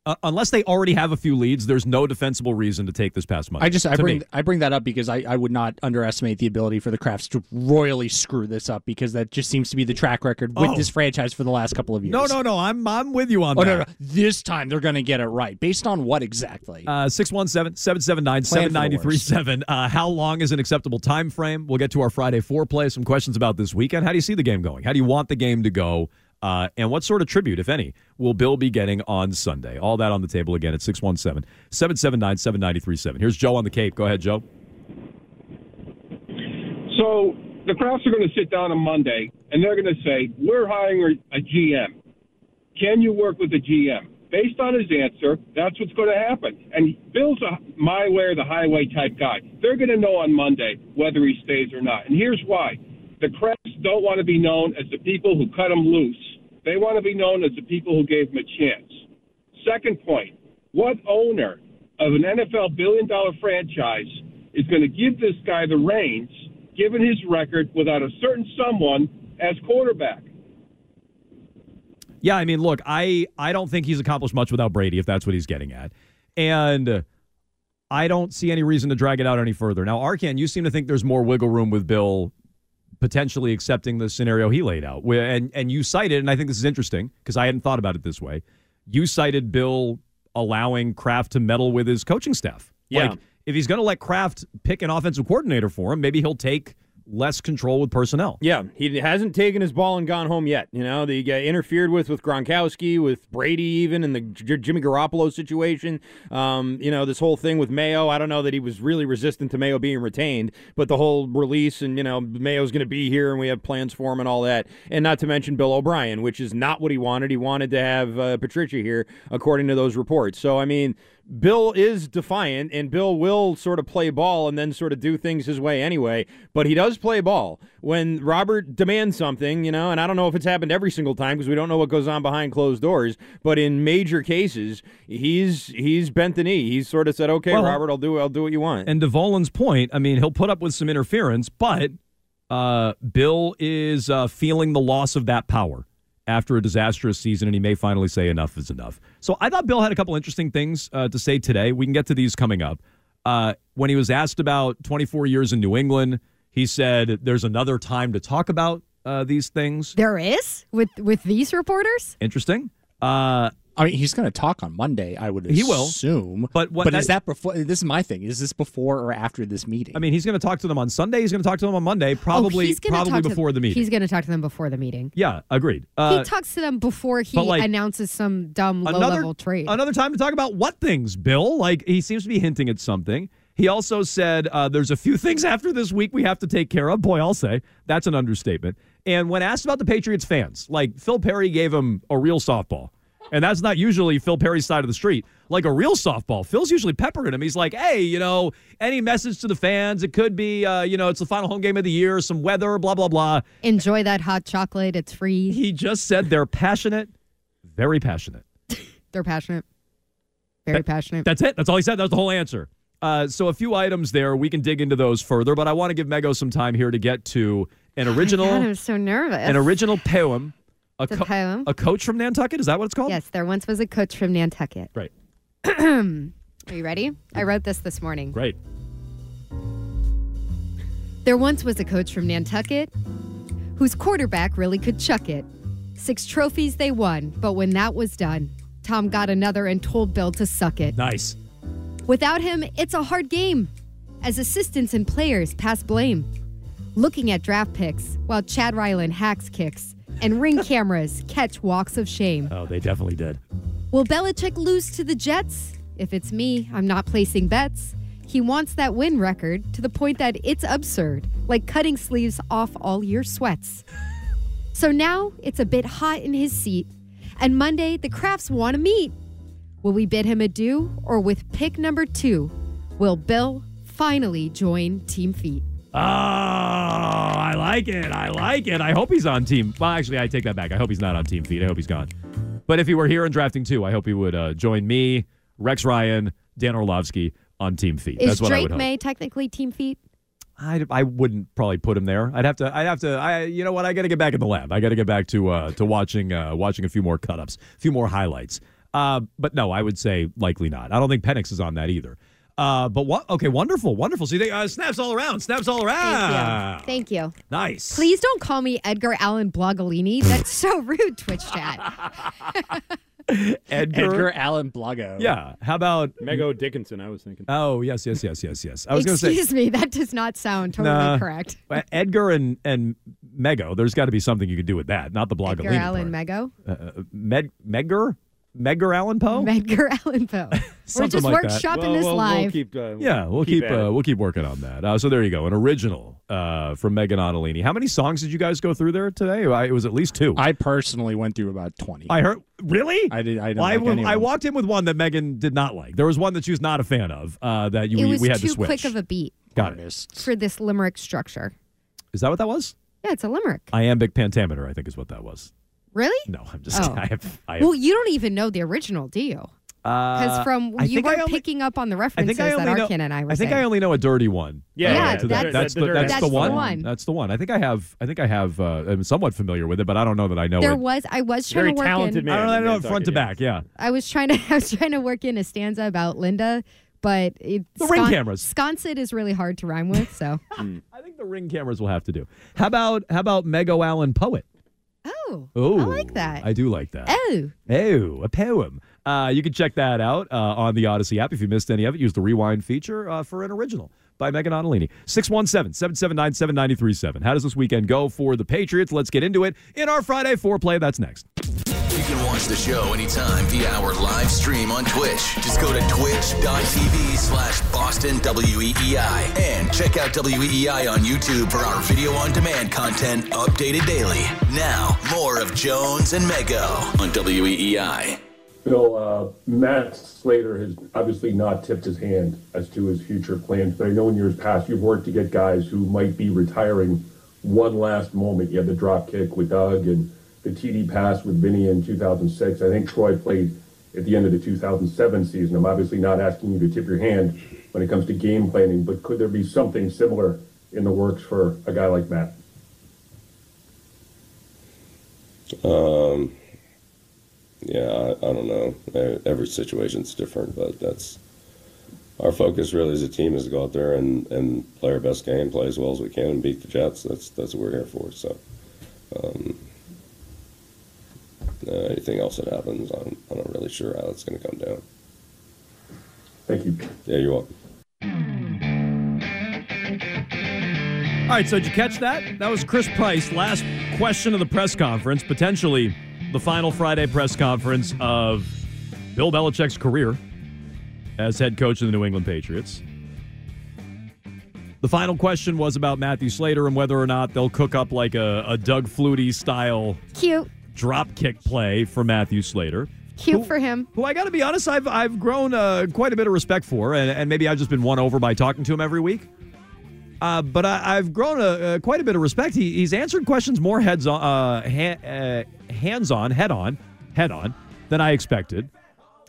uh, unless they already have a few leads, there's no defensible reason to take this past Monday. I just I bring me. I bring that up because I, I would not underestimate the ability for the Krafts to royally screw this up because that just seems to be the track record with Oh. this franchise for the last couple of years. No, no, no. I'm I'm with you on Oh that. no, no! This time they're going to get it right. Based on what exactly? Uh, 617 779 Plan for the 7937. Uh, How long is an acceptable time frame? We'll get to our Friday four play, Some questions about this weekend. How do you see the game going? How do you want the game to go? Uh, and what sort of tribute, if any, will Bill be getting on Sunday? All that on the table again at 617 779 7937. Here's Joe on the Cape. Go ahead, Joe. So the Krafts are going to sit down on Monday and they're going to say, We're hiring a GM. Can you work with a GM? Based on his answer, that's what's going to happen. And Bill's a my way or the highway type guy. They're going to know on Monday whether he stays or not. And here's why the Krafts don't want to be known as the people who cut him loose, they want to be known as the people who gave him a chance. Second point what owner of an NFL billion dollar franchise is going to give this guy the reins, given his record, without a certain someone as quarterback? Yeah, I mean, look, I I don't think he's accomplished much without Brady, if that's what he's getting at, and I don't see any reason to drag it out any further. Now, Arcand, you seem to think there's more wiggle room with Bill potentially accepting the scenario he laid out, Where- and and you cited, and I think this is interesting because I hadn't thought about it this way. You cited Bill allowing Kraft to meddle with his coaching staff. Yeah. Like, if he's going to let Kraft pick an offensive coordinator for him, maybe he'll take less control with personnel. Yeah, he hasn't taken his ball and gone home yet. You know, they got interfered with with Gronkowski, with Brady, even in the J- Jimmy Garoppolo situation. Um, you know, this whole thing with Mayo. I don't know that he was really resistant to Mayo being retained, but the whole release and you know Mayo's going to be here and we have plans for him and all that, and not to mention Bill O'Brien, which is not what he wanted. He wanted to have uh, Patricia here, according to those reports. So I mean. Bill is defiant, and Bill will sort of play ball and then sort of do things his way anyway. But he does play ball when Robert demands something, you know. And I don't know if it's happened every single time because we don't know what goes on behind closed doors. But in major cases, he's he's bent the knee. He's sort of said, "Okay, Well- Robert, I'll do I'll do what you want." And to Volin's point, I mean, he'll put up with some interference, but uh, Bill is uh, feeling the loss of that power after a disastrous season, and he may finally say enough is enough. So I thought Bill had a couple interesting things uh, to say today. We can get to these coming up. Uh, when he was asked about 24 years in New England, he said there's another time to talk about uh, these things. There is with with these reporters. Interesting. Uh, I mean, he's going to talk on Monday. I would He will. assume. But what but that- is that before? This is my thing. Is this before or after this meeting? I mean, he's going to talk to them on Sunday. He's going to talk to them on Monday, probably oh, probably talk to- before the meeting. He's going to talk to them before the meeting. yeah, agreed. Uh, he talks to them before he like, announces some dumb low-level trade. Another time to talk about what things, Bill. Like he seems to be hinting at something. He also said uh, there's a few things after this week we have to take care of. Boy, I'll say that's an understatement. And when asked about the Patriots fans, like Phil Perry gave him a real softball. And that's not usually Phil Perry's side of the street. Like a real softball, Phil's usually peppering him. He's like, "Hey, you know, any message to the fans? It could be, uh, you know, it's the final home game of the year, some weather, blah blah blah." Enjoy that hot chocolate. It's free. He just said they're passionate, very passionate. They're passionate. Very That- passionate. That's it. That's all he said. That's the whole answer. Uh, so a few items there. We can dig into those further, but I want to give Mego some time here to get to an original, God, I'm so nervous. an original poem. A, The poem? a coach from Nantucket. Is that what it's called? Yes, there once was a coach from Nantucket. Right. Are you ready? I wrote this this morning. Great. There once was a coach from Nantucket whose quarterback really could chuck it. Six trophies they won, but when that was done, Tom got another and told Bill to suck it. Nice. Without him, it's a hard game, as assistants and players pass blame. Looking at draft picks while Chad Ryland hacks kicks and ring cameras catch walks of shame. Oh, they definitely did. Will Belichick lose to the Jets? If it's me, I'm not placing bets. He wants that win record to the point that it's absurd, like cutting sleeves off all your sweats. So now it's a bit hot in his seat, and Monday the Krafts want to meet. Will we bid him adieu, or with pick number two, will Bill finally join Team Feet? Oh, I like it. I like it. I hope he's on team. Well, actually, I take that back. I hope he's not on team feet. I hope he's gone. But if he were here in drafting two, I hope he would uh, join me, Rex Ryan, Dan Orlovsky on team feet. Is That's what I would Drake hope. Maye technically Team Feet? I, I wouldn't probably put him there. I'd have to. I'd have to. I you know what? I got to get back in the lab. I got to get back to uh, to watching uh, watching a few more cut ups, a few more highlights. Uh, but no, I would say likely not. I don't think Penix is on that either. Uh, but what? Okay, wonderful, wonderful. See, you think uh, snaps all around, snaps all around. Thank you. Thank you. Nice. Please don't call me Edgar Allan Blogalini. That's so rude, Twitch chat. Edgar, Edgar Allan Blago. Yeah. How about Mego Dickinson? I was thinking. Oh yes, yes, yes, yes, yes. I was going to say. Excuse me, that does not sound totally Nah. correct. Edgar and and Mego. There's got to be something you could do with that, not the Blogalini. Edgar Allan Mego? part. Uh, uh, Med Megger Megger Allan Poe. Medgar Allan Poe. We're just like that. workshopping Well, this we'll- we'll live. keep, uh, Yeah, we'll keep keep, uh, we'll keep working on that. Uh, so there you go, an original uh, from Megan Ottolini. How many songs did you guys go through there today? I, it was at least two. I personally went through about twenty. I heard really. I did. I didn't Well, I, like wa- I walked in with one that Megan did not like. There was one that she was not a fan of. Uh, that you it we, we had too to switch. quick of a beat Got it. for this limerick structure. Is that what that was? Yeah, it's a limerick. Iambic pentameter, I think, is what that was. Really? No, I'm just. Oh. I have. I have Well, you don't even know the original, do you? Because uh, from I you think I were only- picking up on the I references think I that only know. Arcand and I were I think saying. I only know a dirty one. Yeah, Yeah, Uh, to that. that's- that's the the that's, That's the the one. one. That's the one. I think I have. I think I have. Uh, I'm somewhat familiar with it, but I don't know that I know there it. was I was trying Very to work talented in. man. I don't know. I the know it front to back. Yeah. I was trying to I was trying to work in a stanza about Linda, but it, The ring cameras. Sconset is really hard to rhyme with. So I think the ring cameras will have to do. How about how about Mego Allen poet? Oh, Oh, I like that. I do like that. oh, Oh, a poem. Uh, you can check that out uh, on the Odyssey app. If you missed any of it, use the rewind feature uh, for an original by Megan Ottolini. 617 779 7937. How does this weekend go for the Patriots? Let's get into it in our Friday Four Play. That's next. Watch the show anytime via our live stream on Twitch. Just go to twitch.tv slash Boston WEEI and check out WEEI on YouTube for our video on demand content updated daily. Now, more of Jones and Mego on WEEI. Bill, uh, Matt Slater has obviously not tipped his hand as to his future plans, but I know in years past you've worked to get guys who might be retiring one last moment. You had the drop kick with Doug and the TD pass with Vinny in 2006. I think Troy played at the end of the 2007 season. I'm obviously not asking you to tip your hand when it comes to game planning, but could there be something similar in the works for a guy like Matt? Um, yeah, I, I don't know. Every situation's different, but that's our focus. Really, as a team, is to go out there and, and play our best game, play as well as we can, and beat the Jets. That's that's what we're here for. So, um, uh, anything else that happens, I'm, I'm not really sure how it's going to come down. Thank you. Yeah, you're welcome. All right, so did you catch that? That was Chris Price. Last question of the press conference, potentially the final Friday press conference of Bill Belichick's career as head coach of the New England Patriots. The final question was about Matthew Slater and whether or not they'll cook up like a, a Doug Flutie style cute, drop kick play for Matthew Slater. cute for him. Who I got to be honest, I've I've grown uh, quite a bit of respect for, and, and maybe I've just been won over by talking to him every week. Uh, but I, I've grown a, uh, quite a bit of respect. He, he's answered questions more heads on, uh, ha- uh, hands on, head on, head on than I expected.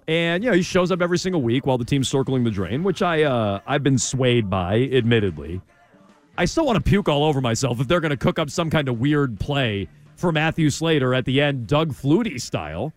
And you know, he shows up every single week while the team's circling the drain, which I uh, I've been swayed by, admittedly. I still want to puke all over myself if they're going to cook up some kind of weird play for Matthew Slater at the end, Doug Flutie style.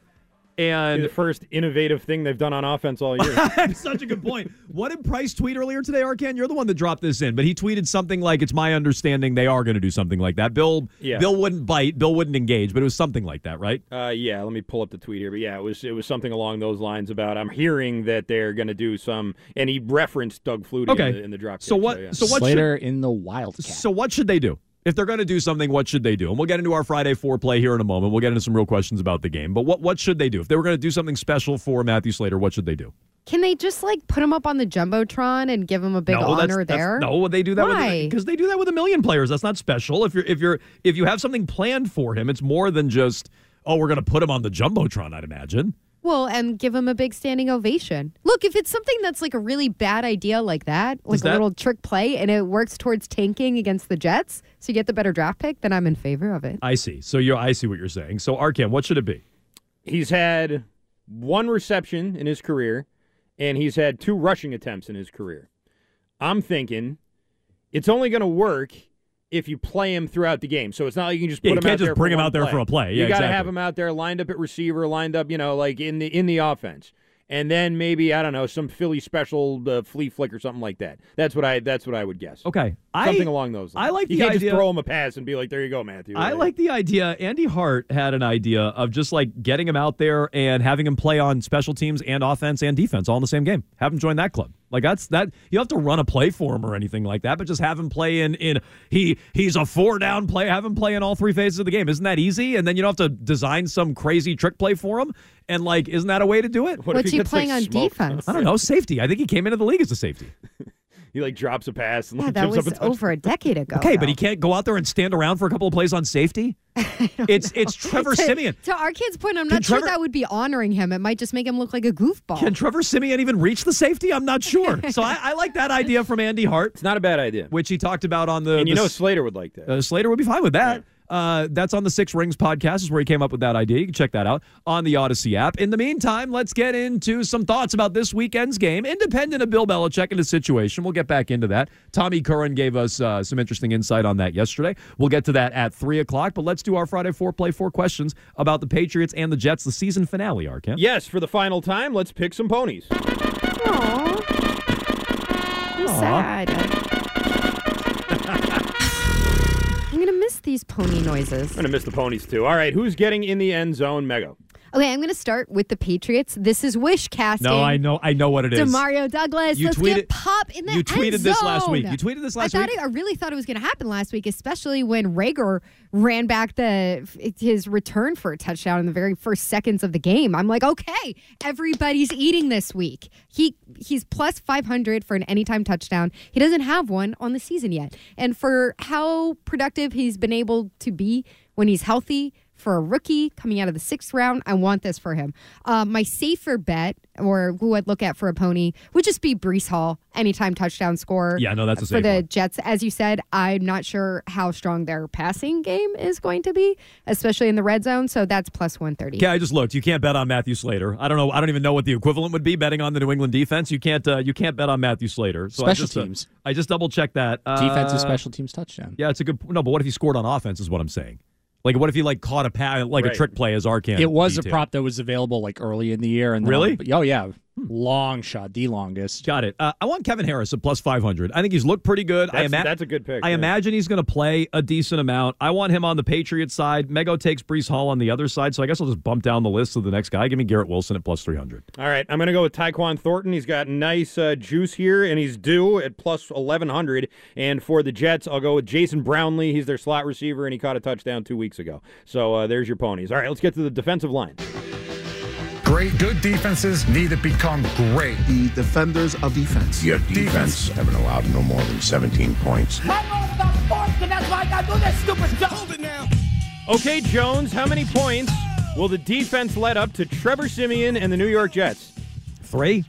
And the first innovative thing they've done on offense all year. That's such a good point. What did Price tweet earlier today, Arcand? You're the one that dropped this in, but he tweeted something like, "It's my understanding they are going to do something like that." Bill, Yeah. Bill wouldn't bite, Bill wouldn't engage, but it was something like that, right? Uh, yeah, let me pull up the tweet here. But yeah, it was it was something along those lines about I'm hearing that they're going to do some, and he referenced Doug Flutie Okay. in, the, in the drop. So kick, what? yeah. So what? Slater Should, in the Wildcat. so what should they do? If they're going to do something, what should they do? And we'll get into our Friday Four Play here in a moment. We'll get into some real questions about the game. But what what should they do if they were going to do something special for Matthew Slater? What should they do? Can they just like put him up on the jumbotron and give him a big no, honor that's- there? No, they do that Why? because they do that with a million players. That's not special. If you're if you're if you have something planned for him, it's more than just oh we're going to put him on the jumbotron. I'd imagine. Well, and give him a big standing ovation. Look, if it's something that's like a really bad idea like that, like Does a little trick play, and it works towards tanking against the Jets, so you get the better draft pick, then I'm in favor of it. I see. So you I see what you're saying. So Arcand, what should it be? He's had one reception in his career, and he's had two rushing attempts in his career. I'm thinking it's only going to work if you play him throughout the game. So it's not like you can just Yeah, put you him can't out just there bring him out there play. for a play. Yeah, you got to exactly. have him out there lined up at receiver, lined up, you know, like in the in the offense. And then maybe I don't know some Philly special uh, flea flick or something like that. That's what I that's what I would guess. Okay, I- something along those lines. I like you the can't idea- just throw him a pass and be like, "There you go, Matthew." I like the idea. Andy Hart had an idea of just like getting him out there and having him play on special teams and offense and defense all in the same game. Have him join that club. Like that's that you don't have to run a play for him or anything like that, but just have him play in in he he's a four down play. Have him play in all three phases of the game. Isn't that easy? And then you don't have to design some crazy trick play for him. And like, isn't that a way to do it? What if What's he he gets, like, playing on smoked? defense? I don't know. Safety. I think he came into the league as a safety. he like drops a pass and Yeah, like, that gives was up a over a decade ago. Okay, but he can't go out there and stand around for a couple of plays on safety. It's it's Trevor to, Siemian. To our kid's point, I'm Can not sure Trevor- that would be honoring him. It might just make him look like a goofball. Can Trevor Siemian even reach the safety? I'm not sure. So I, I like that idea from Andy Hart. It's not a bad idea. Which he talked about on the. And you the know Slater would like that. uh, Slater would be fine with that. Uh, that's on the Six Rings podcast, is where he came up with that idea. You can check that out on the Odyssey app. In the meantime, let's get into some thoughts about this weekend's game, independent of Bill Belichick and his situation. We'll get back into that. Tommy Curran gave us uh, some interesting insight on that yesterday. We'll get to that at 3 o'clock, but let's do our Friday four play four questions about the Patriots and the Jets, the season finale, Arcand. Yes, for the final time, let's pick some ponies. I'm sad. I'm gonna miss these pony noises. I'm gonna miss the ponies too. All right, who's getting in the end zone, Mego? Okay, I'm gonna start with the Patriots. This is wish casting. No, I know, I know what it is. Demario Douglas. You let's tweeted- get pop in the you end tweeted this last week. You tweeted this last I thought week? It, I really thought it was going to happen last week, especially when Rager ran back the his return for a touchdown in the very first seconds of the game. I'm like, okay, everybody's eating this week. He he's plus 500 for an anytime touchdown. He doesn't have one on the season yet, and for how productive he's been able to be when he's healthy for a rookie coming out of the sixth round. I want this for him. Uh, my safer bet, or who I'd look at for a pony, would just be Breece Hall, anytime touchdown scorer. Yeah, no, that's a for the one. Jets. As you said, I'm not sure how strong their passing game is going to be, especially in the red zone. So that's plus 130. Yeah, I just looked. You can't bet on Matthew Slater. I don't know. I don't even know what the equivalent would be betting on the New England defense. You can't. Uh, you can't bet on Matthew Slater. So I Special just, uh, teams. I just double checked that. Uh, Defensive special teams touchdown. Yeah, it's a good. No, but what if he scored on offense? Is what I'm saying. Like, what if he like caught a pa- like a trick play as Arcand? It was a prop that was available like early in the year. And Really? oh yeah, long shot, the longest. Got it. Uh, I want Kevin Harris at plus 500. I think he's looked pretty good. I That's- ima- that's a good pick, I yeah. imagine he's going to play a decent amount. I want him on the Patriots side. Mego takes Breece Hall on the other side. So I guess I'll just bump down the list to the next guy. Give me Garrett Wilson at plus 300. All right, I'm going to go with Tyquan Thornton. He's got nice uh, juice here, and he's due at plus 1100. And for the Jets, I'll go with Jason Brownlee. He's their slot receiver, and he caught a touchdown two weeks ago. So uh, there's your ponies. All right, let's get to the defensive line. Great, good defenses need to become great. The defenders of defense. Your defense haven't allowed no more than 17 points. I know it's not sports, and that's why I gotta do this stupid job. Hold it now. Okay, Jones, how many points will the defense let up to Trevor Siemian and the New York Jets? Three.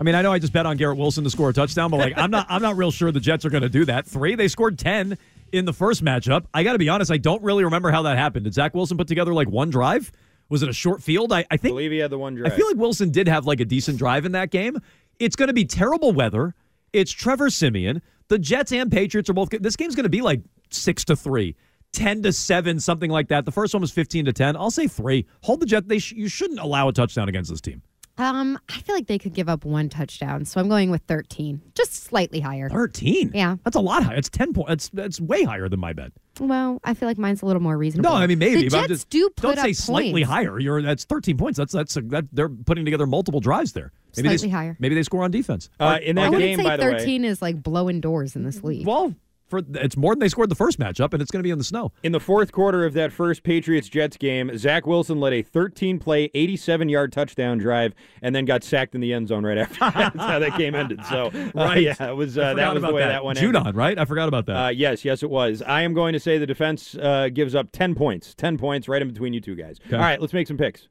I mean, I know I just bet on Garrett Wilson to score a touchdown, but like, I'm not. I'm not real sure the Jets are going to do that. Three. They scored ten in the first matchup. I got to be honest. I don't really remember how that happened. Did Zach Wilson put together like one drive? Was it a short field? I, I think. believe he had the one drive. I feel like Wilson did have like a decent drive in that game. It's going to be terrible weather. It's Trevor Siemian. The Jets and Patriots are both. This game's going to be like six to three. 10 to 7 something like that the first one was 15 to 10 i'll say 3 hold the jet they sh- you shouldn't allow a touchdown against this team Um, I feel like they could give up one touchdown, so I'm going with 13, just slightly higher. 13 Yeah. that's a lot higher it's 10 points It's that's way higher than my bet Well, I feel like mine's a little more reasonable. no i mean maybe the but I'm Jets just, do put don't up say slightly points. higher you're that's 13 points that's that's a, that they're putting together multiple drives there maybe Slightly they, higher. maybe they score on defense Uh, in that I game, say by the way- 13 is like blowing doors in this league. Well, for it's more than they scored the first matchup, and it's going to be in the snow. In the fourth quarter of that first Patriots Jets game, Zach Wilson led a 13 play, 87 yard touchdown drive, and then got sacked in the end zone right after. That's how that game ended. So, uh, Right. yeah, it was uh, that was the way that. that, one Judon, ended. right? I forgot about that. Uh, yes, yes, it was. I am going to say the defense uh, gives up 10 points. 10 points right in between you two guys. All right, let's make some picks.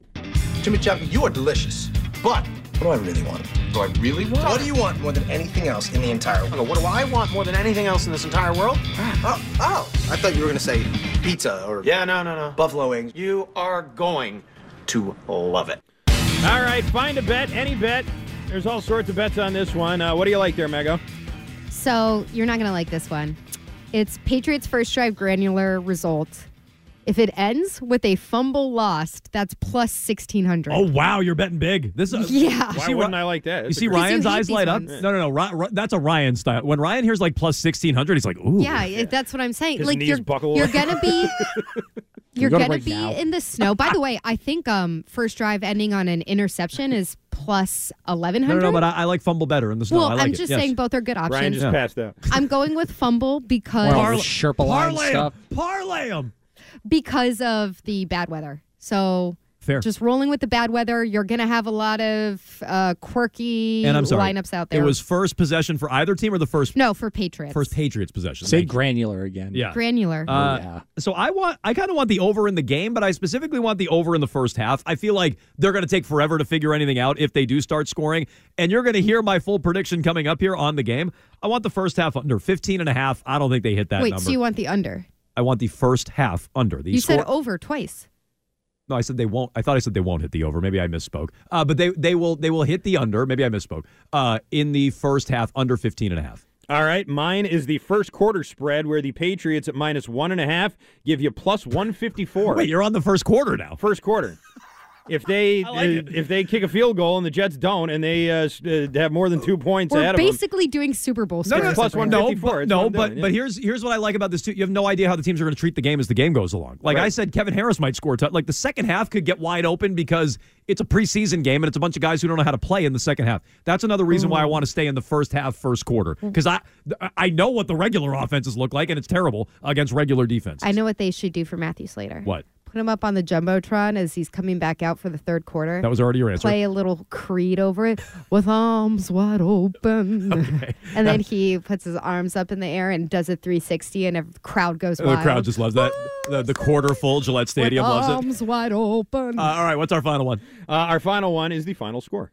Jimmy Chapman, you are delicious. But what do I really want? What Do I really want? What do you want more than anything else in the entire world? What do I want more than anything else in this entire world? Oh, oh. I thought you were going to say pizza or. Yeah, no, no, no. Buffalo wings. You are going to love it. All right, find a bet, any bet. There's all sorts of bets on this one. Uh, what do you like there, Mego? So you're not going to like this one. It's Patriots first drive granular result. If it ends with a fumble lost, that's plus 1600. Oh wow, you're betting big. This is Yeah. Why wouldn't I like that? You see Ryan's you eyes these light up. ones. No, no, no. Ry- Ry- that's a Ryan style. When Ryan hears like plus sixteen hundred, he's like, ooh. Yeah, it- that's what I'm saying. His like knees you're buckle. you're gonna be you're go to gonna be now. in the snow. By the way, I think um first drive ending on an interception is plus plus eleven hundred. No, no, no. But I, I like fumble better in the snow. well, I like I'm it. just Yes. saying both are good options. Ryan just Yeah. passed out. I'm going with fumble because parlay, the Sherpa line parlay 'em. stuff. Parlay 'em. Because of the bad weather. So Fair. just rolling with the bad weather, you're gonna have a lot of uh, quirky and I'm sorry. lineups out there. It was first possession for either team or the first no for Patriots. first Patriots possession. Say Thank you. granular again. Yeah. granular. Uh, yeah. So I want, I kind of want the over in the game, but I specifically want the over in the first half. I feel like they're going to take forever to figure anything out if they do start scoring. And you're going to hear my full prediction coming up here on the game. I want the first half under 15 and a half. I don't think they hit that Wait, number. so you want the under? I want the first half under. The You score- said over twice. No, I said they won't. I thought I said they won't hit the over. Maybe I misspoke. Uh, but they they will they will hit the under. Maybe I misspoke. Uh, in the first half, under 15 and a half. All right, mine is the first quarter spread where the Patriots at minus one and a half give you plus one fifty four. Wait, you're on the first quarter now. First quarter. If they like if they kick a field goal and the Jets don't, and they uh, uh, have more than two points We're ahead of them, basically doing Super Bowl No, no, scares. plus right one. No, 54, but, no, but doing, but here's here's what I like about this too. You have no idea how the teams are going to treat the game as the game goes along. Like I said, Kevin Harris might score. a like the second half could get wide open because it's a preseason game and it's a bunch of guys who don't know how to play in the second half. That's another reason why I want to stay in the first half, first quarter because I I know what the regular offenses look like and it's terrible against regular defense. I know what they should do for Matthew Slater. What? Put him up on the jumbotron as he's coming back out for the third quarter. That was already your answer. Play a little creed over it with arms wide open, okay. and then he puts his arms up in the air and does a 360, and a crowd goes the crowd just loves that. The, the quarter full Gillette Stadium with loves it. arms wide open. Uh, all right, what's our final one? uh, our final one is the final score.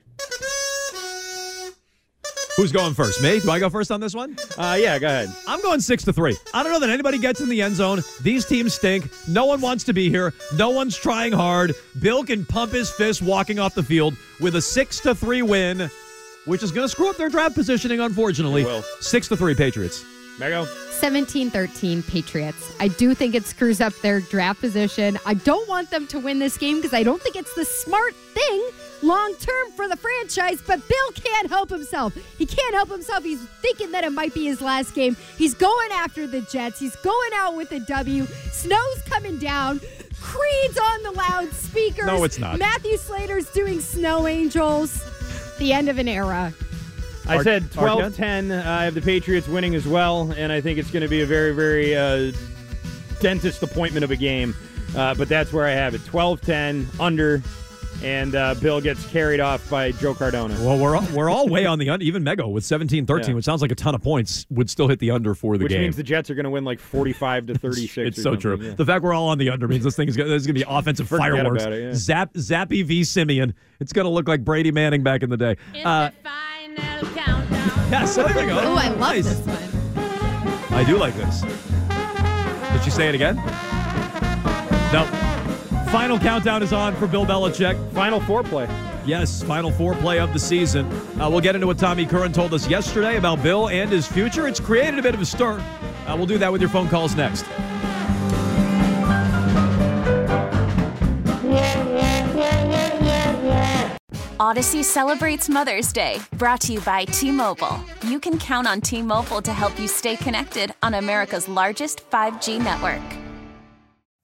Who's going first? Me? Do I go first on this one? Uh, yeah, go ahead. I'm going six to three. I don't know that anybody gets in the end zone. These teams stink. No one wants to be here. No one's trying hard. Bill can pump his fist walking off the field with a six to three win, which is going to screw up their draft positioning, unfortunately. It will. Six to three Patriots. Mego. 17-13 Patriots. I do think it screws up their draft position. I don't want them to win this game because I don't think it's the smart thing long term for the franchise, but Bill can't help himself. He can't help himself. He's thinking that it might be his last game. He's going after the Jets. He's going out with a W. Snow's coming down. Creed's on the loudspeakers. No, it's not. Matthew Slater's doing Snow Angels. The end of an era. I said Art 12 10. I have the Patriots winning as well, and I think it's going to be a very, very uh, dentist appointment of a game. Uh, but that's where I have it 12 10, under, and uh, Bill gets carried off by Joe Cardona. Well, we're all, we're all way on the under. Even Mego with 17 13, Yeah. which sounds like a ton of points, would still hit the under for the Which game. means the Jets are going to win like 45 to 36. It's or so something, true. yeah. The fact we're all on the under means this thing is going to be offensive Forget fireworks. it, yeah. Zap Zappe v Siemian. It's going to look like Brady Manning back in the day. Uh, yes, there we go. Oh, I love Nice. this one. I do like this. Did she say it again? No. Final countdown is on for Bill Belichick. Final Four Play. Yes, final Four Play of the season. Uh, we'll get into what Tommy Curran told us yesterday about Bill and his future. It's created a bit of a stir. Uh, we'll do that with your phone calls next. Odyssey celebrates Mother's Day, brought to you by T Mobile. You can count on T Mobile to help you stay connected on America's largest 5G network.